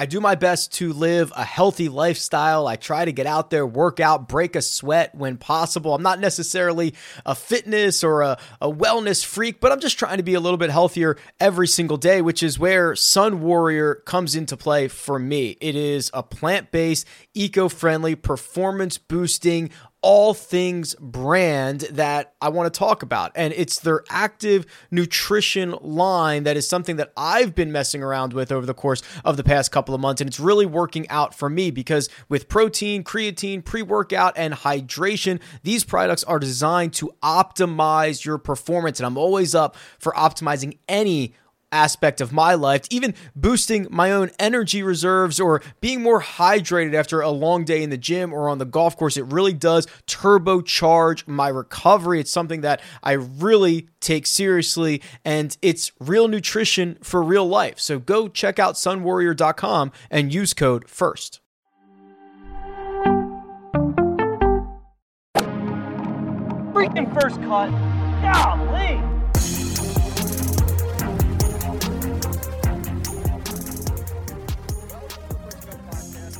I do my best to live a healthy lifestyle. I try to get out there, work out, break a sweat when possible. I'm not necessarily a fitness or a, a wellness freak, but I'm just trying to be a little bit healthier every single day, which is where Sun Warrior comes into play for me. It is a plant based, eco friendly, performance boosting, all things brand that I want to talk about. And it's their active nutrition line that is something that I've been messing around with over the course of the past couple of months. And it's really working out for me because with protein, creatine, pre workout, and hydration, these products are designed to optimize your performance. And I'm always up for optimizing any aspect of my life, even boosting my own energy reserves or being more hydrated after a long day in the gym or on the golf course. It really does turbocharge my recovery. It's something that I really take seriously and it's real nutrition for real life. So go check out sunwarrior.com and use code FIRST. Freaking first cut. Golly.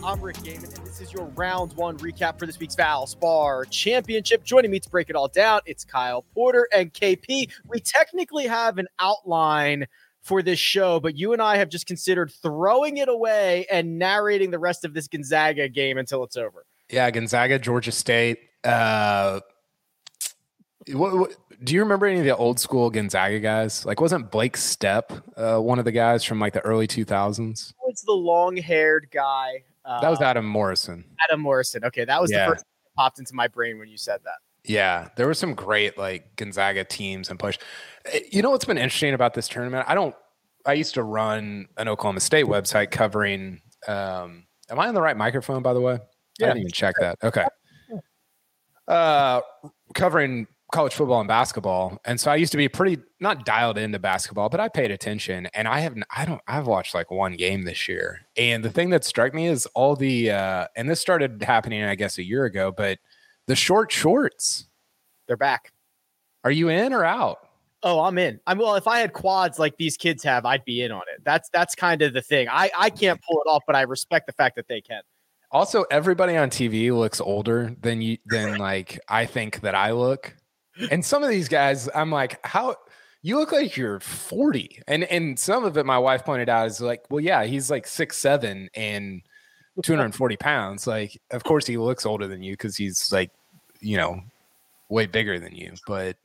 I'm Rick Gehman, and this is your round one recap for this week's Valspar Championship. Joining me to break it all down, it's Kyle Porter and KP. We technically have an outline for this show, but you and I have just considered throwing it away and narrating the rest of this Gonzaga game until it's over. Yeah, Gonzaga, Georgia State. Uh, what, what, do you remember any of the old school Gonzaga guys? Like, wasn't Blake Stepp uh, one of the guys from like the early 2000s? It's the long haired guy. That was Adam Morrison. Adam Morrison. Okay, that was yeah. the first that popped into my brain when you said that. Yeah, there were some great like Gonzaga teams and push. Eh, you know what's been interesting about this tournament? I don't. I used to run an Oklahoma State website covering. Um, am I on the right microphone? By the way, yeah. I didn't even check that. Okay. Uh, covering college football and basketball. And so I used to be pretty not dialed into basketball, but I paid attention. And I haven't, I don't, I've watched like one game this year. And the thing that struck me is all the, uh, and this started happening, I guess, a year ago, but the short shorts, they're back. Are you in or out? Oh, I'm in. I'm well. If I had quads like these kids have, I'd be in on it. That's that's kind of the thing. I I can't pull it off, but I respect the fact that they can. Also, everybody on TV looks older than you than like I think that I look and some of these guys, I'm like, how you look like you're 40. And and some of it my wife pointed out is like, well, yeah, he's like six seven and 240 pounds. Like, of course he looks older than you because he's like, you know, way bigger than you. But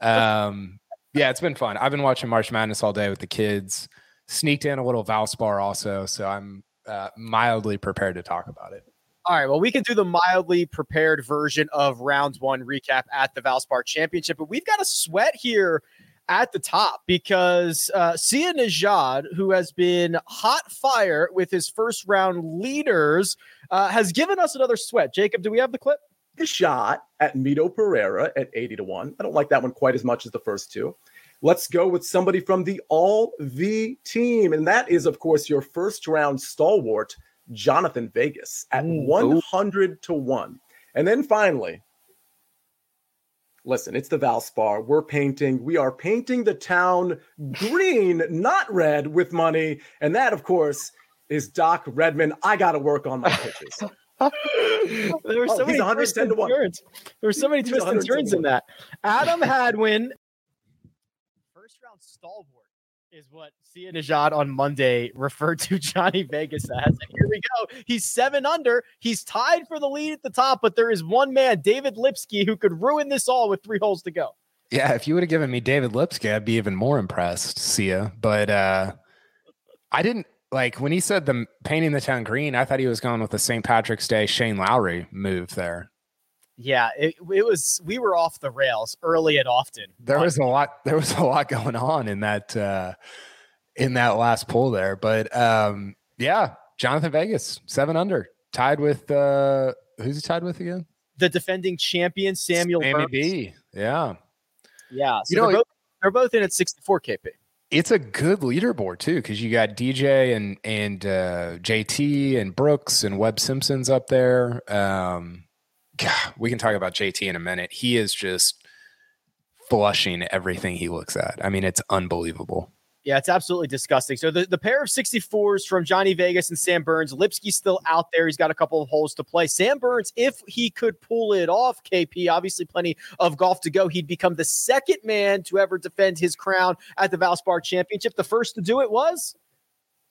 um, yeah, it's been fun. I've been watching March Madness all day with the kids. Sneaked in a little Valspar also, so I'm uh, mildly prepared to talk about it. All right. Well, we can do the mildly prepared version of round one recap at the Valspar Championship, but we've got a sweat here at the top because uh, Sia Nejad, who has been hot fire with his first round leaders, uh, has given us another sweat. Jacob, do we have the clip? The shot at Mito Pereira at 80 to 1. I don't like that one quite as much as the first two. Let's go with somebody from the All V team. And that is, of course, your first round stalwart, Jhonattan Vegas at mm, 100 to 1. And then finally, listen, it's the Valspar. We're painting. We are painting the town green, not red, with money. And that, of course, is Doc Redman. I got to work on my pitches. there were so oh, many twists and turns. There were so many twists and turns in that. Adam Hadwin, first round stalwart is what Sia Nejad on Monday referred to Johnny Vegas as. And here we go. He's seven under. He's tied for the lead at the top, but there is one man, David Lipsky, who could ruin this all with three holes to go. Yeah, if you would have given me David Lipsky, I'd be even more impressed, Sia. But uh I didn't like when he said the painting the town green, I thought he was going with the St. Patrick's Day Shane Lowry move there. Yeah, it, it was we were off the rails early and often. There was a lot there was a lot going on in that uh in that last pull there. But um yeah, Jhonattan Vegas, seven under, tied with uh who's he tied with again? The defending champion Samuel Sammy B. Yeah. Yeah. So you know, they're both, they're both in at 64 KP. It's a good leaderboard too, because you got DJ and and uh, JT and Brooks and Webb Simpson's up there. Um, God, we can talk about JT in a minute. He is just flushing everything he looks at. I mean, it's unbelievable. Yeah, it's absolutely disgusting. So the, the pair of 64s from Johnny Vegas and Sam Burns, Lipsky's still out there. He's got a couple of holes to play. Sam Burns, if he could pull it off, KP, obviously plenty of golf to go. He'd become the second man to ever defend his crown at the Valspar Championship. The first to do it was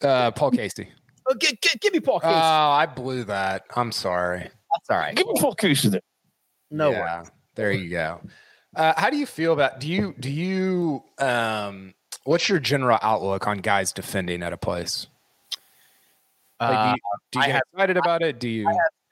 Uh, Paul Casey. oh, g- g- give me Paul Oh, Casey. I blew that. I'm sorry. That's all right. Give me full case of it. No way. there you go. Uh, how do you feel about? Do you do you um? What's your general outlook on guys defending at a place? Like, Uh, do you, do you get have- excited about it? Do you?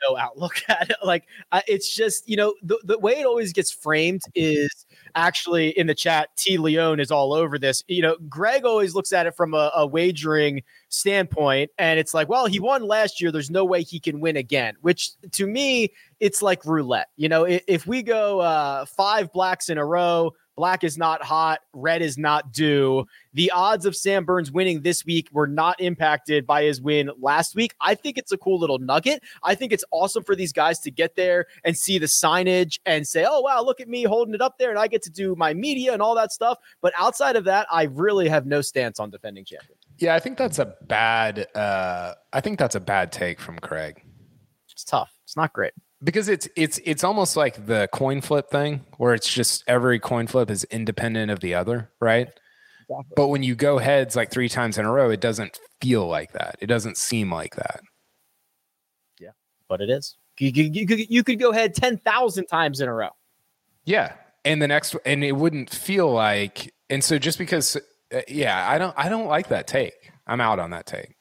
no outlook at it. Like uh, it's just you know the the way it always gets framed is actually in the chat. T Leone is all over this. You know, Greg always looks at it from a, a wagering standpoint, and it's like, well, he won last year. There's no way he can win again. Which to me, it's like roulette. You know, if, if we go uh, five blacks in a row. Black is not hot, red is not due. The odds of Sam Burns winning this week were not impacted by his win last week. I think it's a cool little nugget. I think it's awesome for these guys to get there and see the signage and say, oh, wow, look at me holding it up there and I get to do my media and all that stuff. But outside of that, I really have no stance on defending champion. Yeah, I think that's a bad. Uh, I think that's a bad take from Craig It's tough. It's not great. Because it's it's it's almost like the coin flip thing where it's just every coin flip is independent of the other, right? Exactly. But when you go heads like three times in a row, it doesn't feel like that. It doesn't seem like that. Yeah, but it is. You, you, you, could, you could go ahead 10,000 times in a row. Yeah, and the next, and it wouldn't feel like, and so just because, uh, yeah, I don't, I don't like that take. I'm out on that take.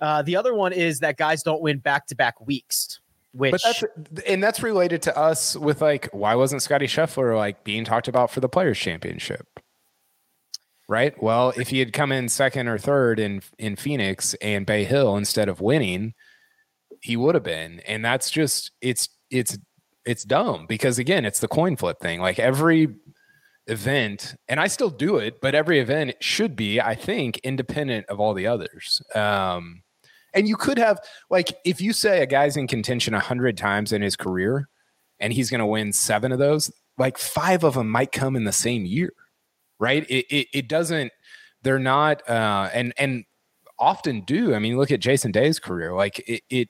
Uh, the other one is that guys don't win back to back weeks, which But that's, and that's related to us with like, why wasn't Scotty Scheffler like being talked about for the Players Championship? Right. Well, if he had come in second or third in in Phoenix and Bay Hill instead of winning, he would have been. And that's just it's it's it's dumb because again, it's the coin flip thing. Like every event, and I still do it, but every event should be, I think, independent of all the others. Um, and you could have like if you say a guy's in contention a hundred times in his career, and he's going to win seven of those, like five of them might come in the same year, right? It it, it doesn't. They're not, uh, and and often do. I mean, look at Jason Day's career. Like it, it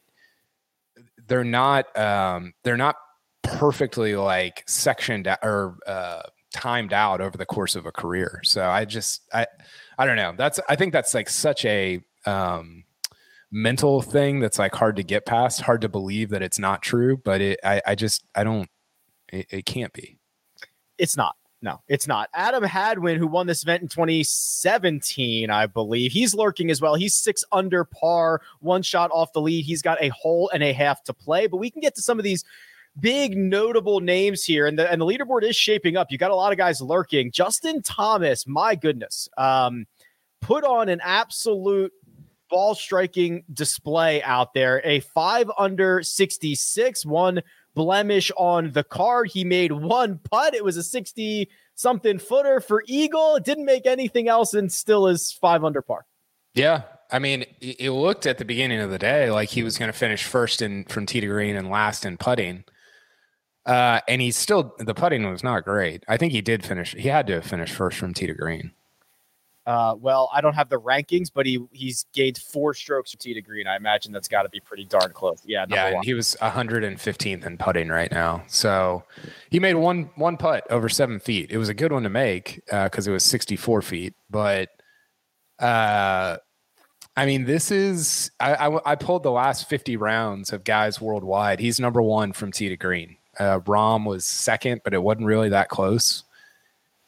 they're not um, they're not perfectly like sectioned or uh, timed out over the course of a career. So I just I I don't know. That's I think that's like such a um, mental thing that's like hard to get past, hard to believe that it's not true. But it I I just I don't it, it can't be. it's not. No, it's not. Adam Hadwin, who won this event in 2017, I believe, he's lurking as well. He's six under par, one shot off the lead. He's got a hole and a half to play, but we can get to some of these big notable names here, and the and the leaderboard is shaping up. You got a lot of guys lurking. Justin Thomas, my goodness, um, put on an absolute ball striking display out there. A five under 66, one blemish on the card. He made one putt. It was a 60 something footer for Eagle. It didn't make anything else and still is five under par. Yeah. I mean, it looked at the beginning of the day like he was going to finish first in from tee to green and last in putting. Uh, and he's still the putting was not great. I think he did finish. He had to finish first from tee to green. Uh, well, I don't have the rankings, but he he's gained four strokes from tee to green. I imagine that's got to be pretty darn close. Yeah, yeah, one. he was 115th in putting right now. So he made one one putt over seven feet. It was a good one to make because it was 64 feet. But uh, I mean, this is I, I I pulled the last 50 rounds of guys worldwide. He's number one from tee to green. Uh, Rahm was second, but it wasn't really that close.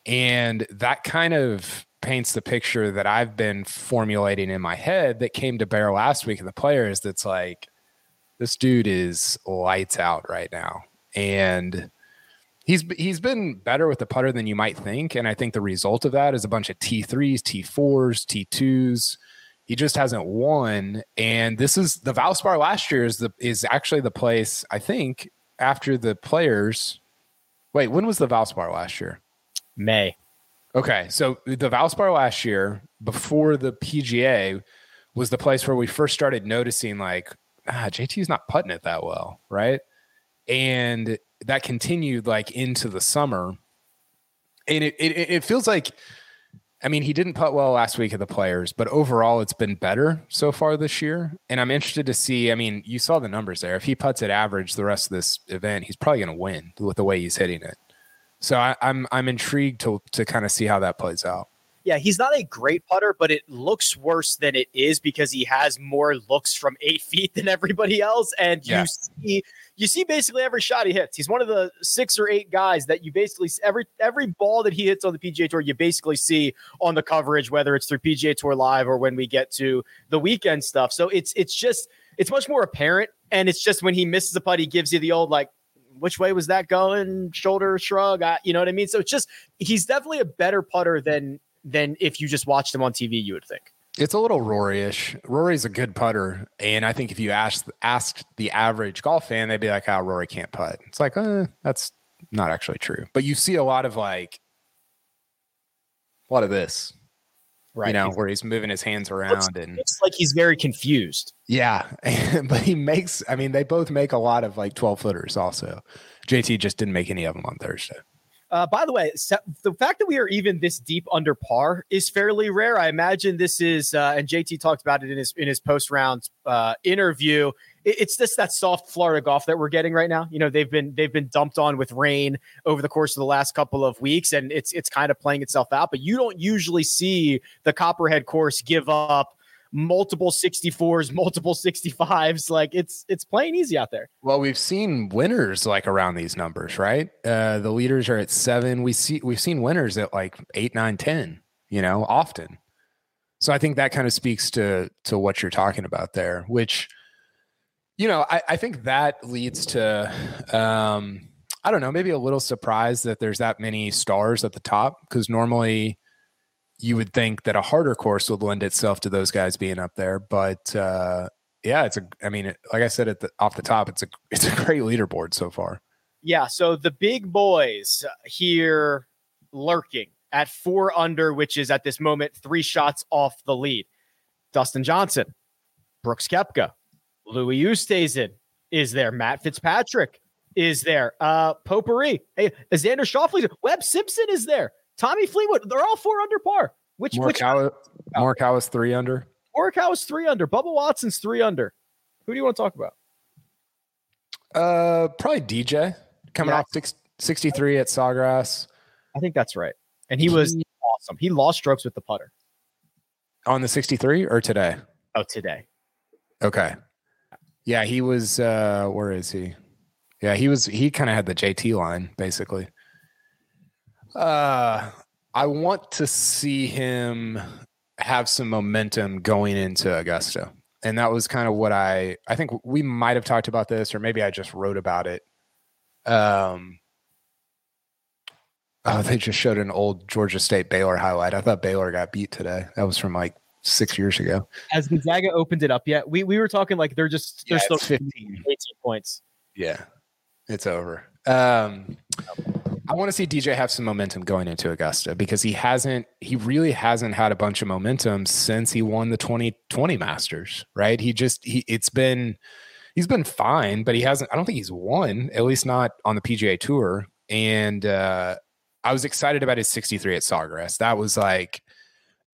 And that kind of paints the picture that I've been formulating in my head that came to bear last week in the players. That's like, this dude is lights out right now. And he's he's been better with the putter than you might think. And I think the result of that is a bunch of T3s, T4s, T2s. He just hasn't won. And this is the Valspar last year is the is actually the place, I think, after the players. Wait, when was the Valspar last year? May. Okay, so the Valspar last year, before the PGA, was the place where we first started noticing like, ah, JT's not putting it that well, right? And that continued like into the summer, and it it, it feels like I mean, he didn't putt well last week at the Players, but overall, it's been better so far this year. And I'm interested to see. I mean, you saw the numbers there. If he puts at average the rest of this event, he's probably going to win with the way he's hitting it. So I, I'm I'm intrigued to to kind of see how that plays out. Yeah, he's not a great putter, but it looks worse than it is because he has more looks from eight feet than everybody else. And Yeah. you see, you see basically every shot he hits. He's one of the six or eight guys that you basically every every ball that he hits on the PGA Tour, you basically see on the coverage, whether it's through PGA Tour Live or when we get to the weekend stuff. So it's it's just it's much more apparent, and it's just when he misses a putt, he gives you the old like. Which way was that going? Shoulder shrug. I, you know what I mean? So it's just he's definitely a better putter than than if you just watched him on TV, you would think. It's a little Rory-ish. Rory's a good putter, and I think if you ask asked the average golf fan, they'd be like, "Oh, Rory can't putt." It's like, uh, that's not actually true. But you see a lot of like, a lot of this, you know, where he's moving his hands around and It's like he's very confused. yeah, but he makes. I mean, they both make a lot of like twelve footers. Also, JT just didn't make any of them on Thursday. Uh, by the way, the fact that we are even this deep under par is fairly rare. I imagine this is, uh, and JT talked about it in his in his post round uh, interview. It- it's just that soft Florida golf that we're getting right now. You know, they've been they've been dumped on with rain over the course of the last couple of weeks, and it's it's kind of playing itself out. But you don't usually see the Copperhead course give up multiple 64s, multiple 65s. Like it's it's playing easy out there. Well, we've seen winners like around these numbers, right? Uh, the leaders are at seven. We see we've seen winners at like eight, nine, ten. You know, often. So I think that kind of speaks to to what you're talking about there, which, you know, I, I think that leads to, um, I don't know, maybe a little surprise that there's that many stars at the top because normally you would think that a harder course would lend itself to those guys being up there, but uh, yeah, it's a. I mean, like I said at the off the top, it's a it's a great leaderboard so far. Yeah, so the big boys here lurking at four under, which is at this moment three shots off the lead. Dustin Johnson, Brooks Koepka, Louis Oosthuizen is there. Matt Fitzpatrick is there. Uh, Potpourri, hey, Xander Schauffele, Webb Simpson is there. Tommy Fleetwood, they're all four under par. Which which Morikawa, Morikawa's three under. Morikawa's three under. Bubba Watson's three under. Who do you want to talk about? Uh, probably DJ coming Yeah. off six, 63 at Sawgrass I think that's right. And he was awesome. He lost strokes with the putter. on the 63 or today. Oh, today. Okay. Yeah, he was. uh Where is he? Yeah, he was. He kind of had the JT line basically. Uh, I want to see him have some momentum going into Augusta, and that was kind of what I. I think we might have talked about this, or maybe I just wrote about it. Um. Oh, they just showed an old Georgia State Baylor highlight. I thought Baylor got beat today. That was from like six years ago. Has Gonzaga opened it up yet? We we were talking like they're just they're Yeah, still it's 15. 18 points. Yeah, it's over. Um, I want to see DJ have some momentum going into Augusta because he hasn't, he really hasn't had a bunch of momentum since he won the 2020 Masters, right? He just, he, it's been, he's been fine, but he hasn't, I don't think he's won, at least not on the PGA Tour. And uh, I was excited about his 63 at Sawgrass. That was like,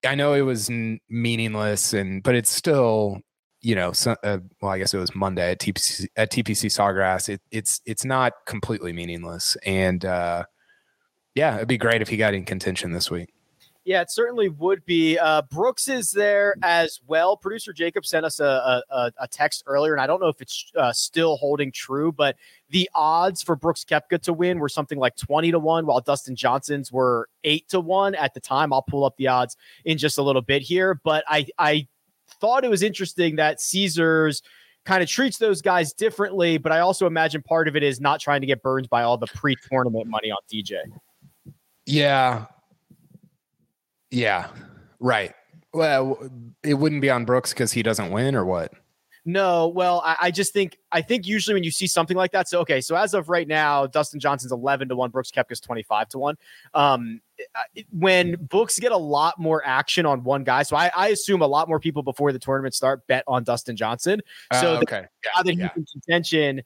I know it was n- meaningless, and but it's still you know, so, uh, well, I guess it was Monday at TPC at TPC Sawgrass. It, it's it's not completely meaningless, and uh, yeah, it'd be great if he got in contention this week. Yeah, it certainly would be. Uh, Brooks is there as well. Producer Jacob sent us a, a, a text earlier, and I don't know if it's uh, still holding true, but the odds for Brooks Koepka to win were something like 20 to 1, while Dustin Johnson's were 8 to 1 at the time. I'll pull up the odds in just a little bit here, but I, I thought it was interesting that Caesars kind of treats those guys differently, but I also imagine part of it is not trying to get burned by all the pre tournament money on DJ. Yeah, yeah, right. Well, it wouldn't be on Brooks because he doesn't win, or what? No, well, I, I just think I think usually when you see something like that, so okay, so as of right now, Dustin Johnson's eleven to one, Brooks Koepka's twenty five to one. Um, when books get a lot more action on one guy, so I, I assume a lot more people before the tournament start bet on Dustin Johnson. So Uh, okay, now that yeah. in contention,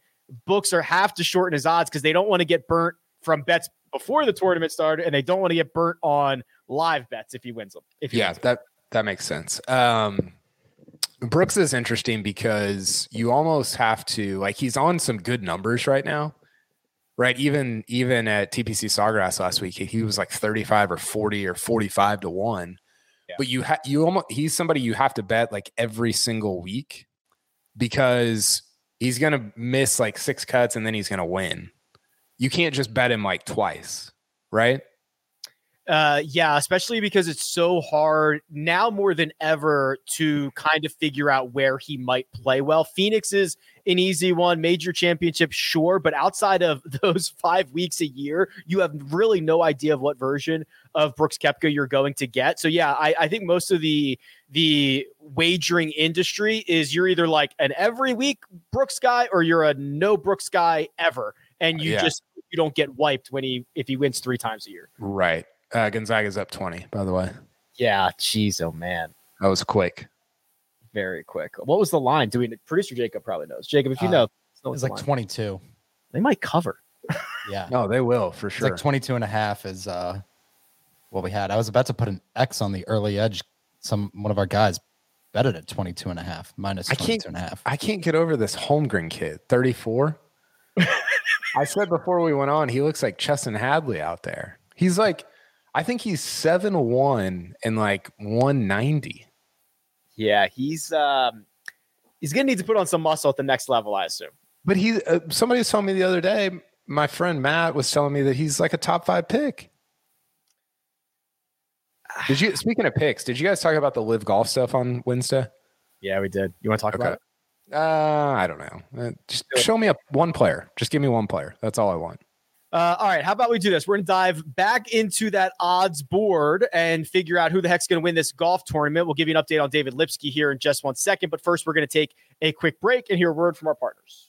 books are have to shorten his odds because they don't want to get burnt from bets before the tournament started, and they don't want to get burnt on live bets if he wins them. If he yeah, wins them. that that makes sense. Um, Brooks is interesting because you almost have to like he's on some good numbers right now, right? Even even at TPC Sawgrass last week, he was like thirty five or forty or forty five to one. Yeah. But you have you almost he's somebody you have to bet like every single week because he's gonna miss like six cuts and then he's gonna win. You can't just bet him like twice, right? Uh, yeah, especially because it's so hard now more than ever to kind of figure out where he might play well. Phoenix is an easy one, major championship, sure, but outside of those five weeks a year, you have really no idea of what version of Brooks Koepka you're going to get. So yeah, I, I think most of the the wagering industry is you're either like an every week Brooks guy or you're a no Brooks guy ever, and you Yeah. just you don't get wiped when he if he wins three times a year. Right. Uh, Gonzaga's up twenty, by the way. Yeah, jeez, oh man. That was quick. very quick. What was the line? Do we producer Jacob probably knows. Jacob, if you Uh, know, It was like 22. they might cover. Yeah. No, they will for It's sure. like 22 and a half is uh what we had. I was about to put an X on the early edge. Some one of our guys betted it at 22 and a half minus I 22 can't- and a half. I can't get over this Holmgren kid, 34. I said before we went on, he looks like Chesson Hadley out there. He's like, I think he's 7 1 and like 190. Yeah, he's um he's gonna need to put on some muscle at the next level, I assume. But he, uh, somebody was telling me the other day, my friend Matt was telling me that he's like a top five pick. Did you, speaking of picks, did you guys talk about the live golf stuff on Wednesday? Yeah, we did. You want to talk about it? Uh, I don't know. Uh, just show me a one player. Just give me one player. That's all I want. Uh, all right, how about we do this? We're gonna dive back into that odds board and figure out who the heck's gonna win this golf tournament. We'll give you an update on David Lipsky here in just one second, but first we're gonna take a quick break and hear a word from our partners.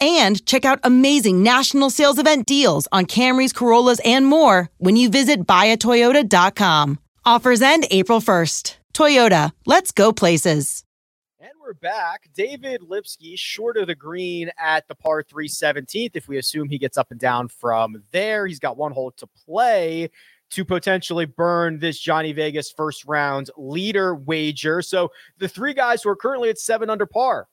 and check out amazing national sales event deals on Camrys, Corollas, and more when you visit buyatoyota.com. Offers end April 1st. Toyota, let's go places. And we're back. David Lipsky, short of the green at the par 3 17th. If we assume he gets up and down from there, he's got one hole to play to potentially burn this Johnny Vegas first round leader wager. So the three guys who are currently at seven under par,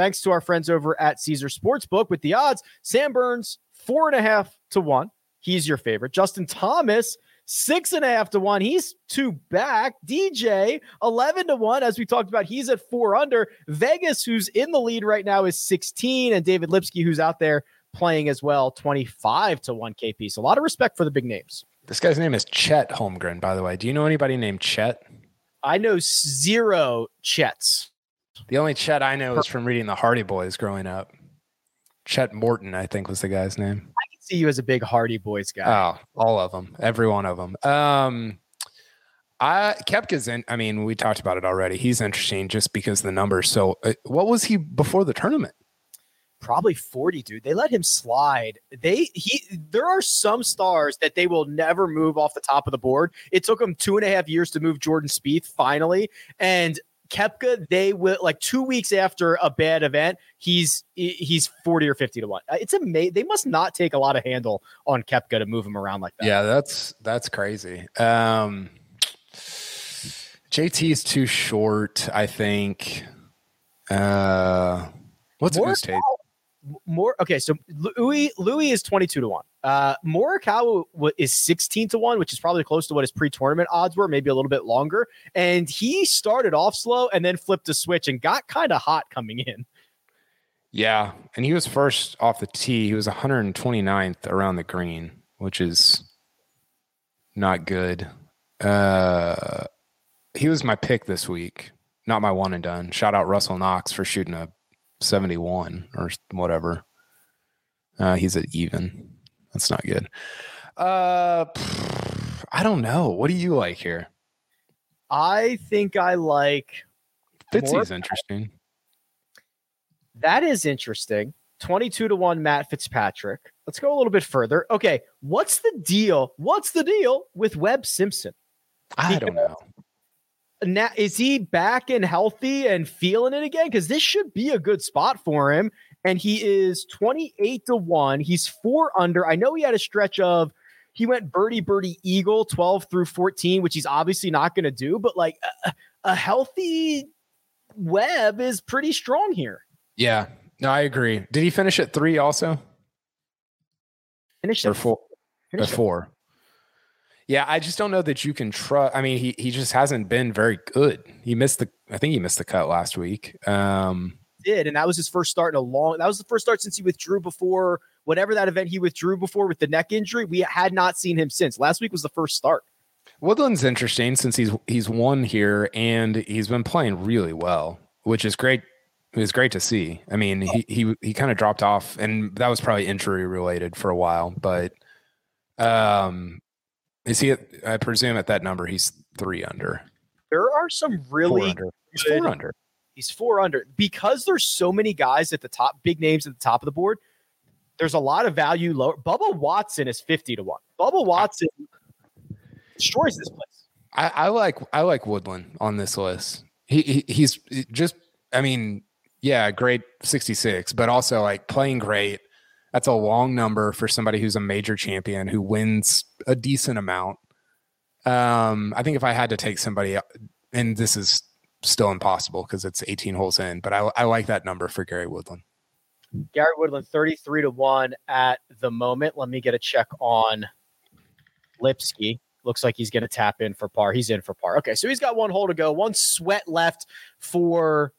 thanks to our friends over at Caesar Sportsbook with the odds, Sam Burns, four and a half to one. He's your favorite. Justin Thomas, six and a half to one. He's two back. DJ, 11 to one. As we talked about, he's at four under. Vegas, who's in the lead right now, is 16. And David Lipsky, who's out there playing as well, 25 to one KP. So a lot of respect for the big names. This guy's name is Chet Holmgren, by the way. Do you know anybody named Chet? I know zero Chets. The only Chet I know is from reading the Hardy Boys growing up. Chet Morton, I think, was the guy's name. I can see you as a big Hardy Boys guy. Oh, all of them, every one of them. Um, I Koepka's in. I mean, we talked about it already. He's interesting just because the numbers. So, uh, what was he before the tournament? Probably 40, dude. They let him slide. They he there are some stars that they will never move off the top of the board. It took them two and a half years to move Jordan Spieth finally. And Koepka, they will like two weeks after a bad event, he's he's 40 or 50 to one. Uh, It's amazing. They must not take a lot of handle on Koepka to move him around like that. Yeah, that's that's crazy. Um, JT is too short. I think. Uh, what's Morikawa- goose tape? More okay, so Louis Louis is 22 to 1. Uh Morikawa wa- is 16 to 1, which is probably close to what his pre-tournament odds were, maybe a little bit longer. And he started off slow and then flipped a switch and got kind of hot coming in. Yeah, and he was first off the tee. He was 129th around the green, which is not good. Uh, he was my pick this week, not my one and done. Shout out Russell Knox for shooting a 71 or whatever. Uh, he's at even. That's not good. Uh, I don't know. What do you like here? I think I like Fitzy's interesting. That is interesting. 22 to 1 Matt Fitzpatrick. Let's go a little bit further. Okay, what's the deal? What's the deal with Webb Simpson? I don't know. Now, is he back and healthy and feeling it again? Because this should be a good spot for him. And he is 28 to 1. He's four under. I know he had a stretch of he went birdie, birdie, eagle 12 through 14, which he's obviously not going to do, but like a, a healthy Webb is pretty strong here. Yeah, no, I agree. Did he finish at three also? Finish or at four? finish or at- four. Yeah, I just don't know that you can trust. I mean, he he just hasn't been very good. He missed the. I think he missed the cut last week. Um, did, and that was his first start in a long. That was the first start since he withdrew before whatever that event he withdrew before with the neck injury. We had not seen him since. Last week was the first start. Woodland's interesting since he's he's won here and he's been playing really well, which is great. It was great to see. I mean, he he he kind of dropped off, and that was probably injury related for a while. But um, is he? At, I presume at that number he's three under. There are some Four really under. Good- four under. He's four under because there's so many guys at the top, big names at the top of the board. There's a lot of value lower. Bubba Watson is fifty to one. Bubba Watson destroys this place. I, I like I like Woodland on this list. He, he he's just I mean, yeah, great 66, but also like playing great. That's a long number for somebody who's a major champion who wins a decent amount. Um, I think if I had to take somebody, and this is still impossible because it's 18 holes in, but I, I like that number for Gary Woodland. Gary Woodland, 33 to 1 at the moment. Let me get a check on Lipsky. Looks like he's going to tap in for par. He's in for par. Okay, so he's got one hole to go, one sweat left for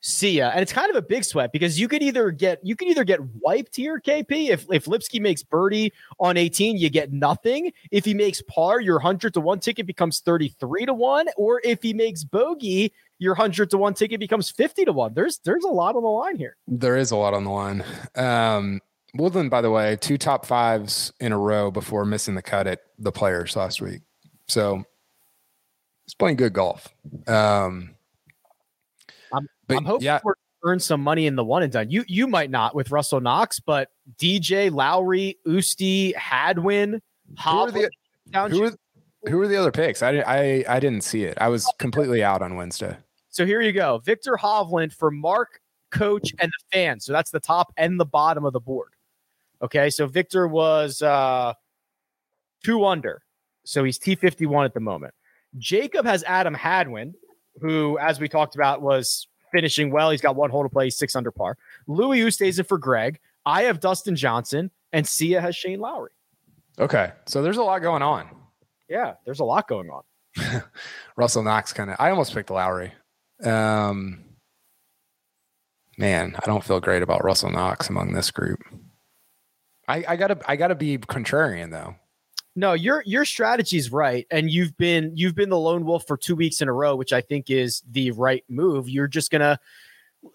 Sia. And it's kind of a big sweat because you could either get you could either get wiped here, KP. If if Lipsky makes birdie on 18, you get nothing. If he makes par, your 100 to 1 ticket becomes 33 to 1. Or if he makes bogey, your 100 to 1 ticket becomes 50 to 1. There's there's a lot on the line here. There is a lot on the line. Um, Woodland, by the way, two top fives in a row before missing the cut at the players last week. So he's playing good golf. Um, I'm, but I'm hoping yeah, we're earn some money in the one and done. You you might not with Russell Knox, but DJ Lowry, Oosty, Hadwin, who are the who are, who are the other picks? I, I I didn't see it. I was completely out on Wednesday. So here you go. Viktor Hovland for Mark, coach, and the fans. So that's the top and the bottom of the board. Okay. So Viktor was uh two under. So he's T51 at the moment. Jacob has Adam Hadwin, who, as we talked about, was finishing well. He's got one hole to play, six under par. Louis Oosthuizen for Greg. I have Dustin Johnson, and Sia has Shane Lowry. Okay, so there's a lot going on. Yeah, there's a lot going on. Russell Knox kind of. I almost picked Lowry. Um, man, I don't feel great about Russell Knox among this group. I, I gotta I gotta be contrarian though. No, your your strategy is right, and you've been you've been the lone wolf for two weeks in a row, which I think is the right move. You're just gonna,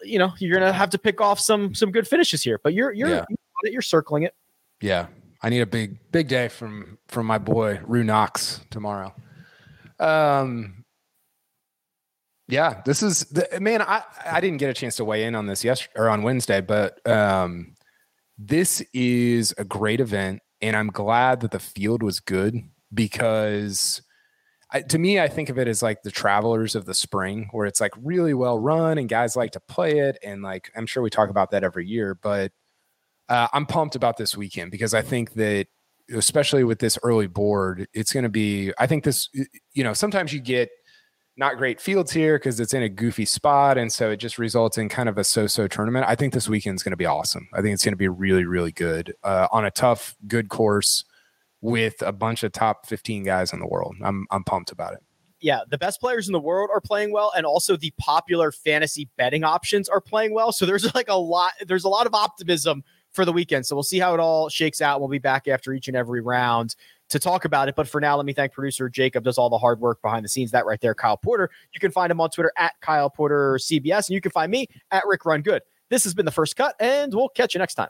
you know, you're gonna have to pick off some some good finishes here, but you're you're Yeah. you're, you're circling it. Yeah, I need a big big day from from my boy Rue Knox tomorrow. Um, yeah, this is the man. I I didn't get a chance to weigh in on this yesterday or on Wednesday, but um, this is a great event, and I'm glad that the field was good because. I, to me, I think of it as like the travelers of the spring, where it's like really well run and guys like to play it. And like, I'm sure we talk about that every year, but uh, I'm pumped about this weekend because I think that, especially with this early board, it's going to be. I think this, you know, sometimes you get not great fields here because it's in a goofy spot, and so it just results in kind of a so-so tournament. I think this weekend's going to be awesome. I think it's going to be really, really good uh, on a tough, good course with a bunch of top 15 guys in the world. I'm I'm pumped about it yeah, the best players in the world are playing well, and also the popular fantasy betting options are playing well. So there's like a lot, there's a lot of optimism for the weekend. So we'll see how it all shakes out. We'll be back after each and every round to talk about it. But for now, let me thank producer Jacob, does all the hard work behind the scenes. That right there, Kyle Porter. You can find him on Twitter at Kyle Porter CBS, and you can find me at Rick Run Good. This has been the first cut, and we'll catch you next time.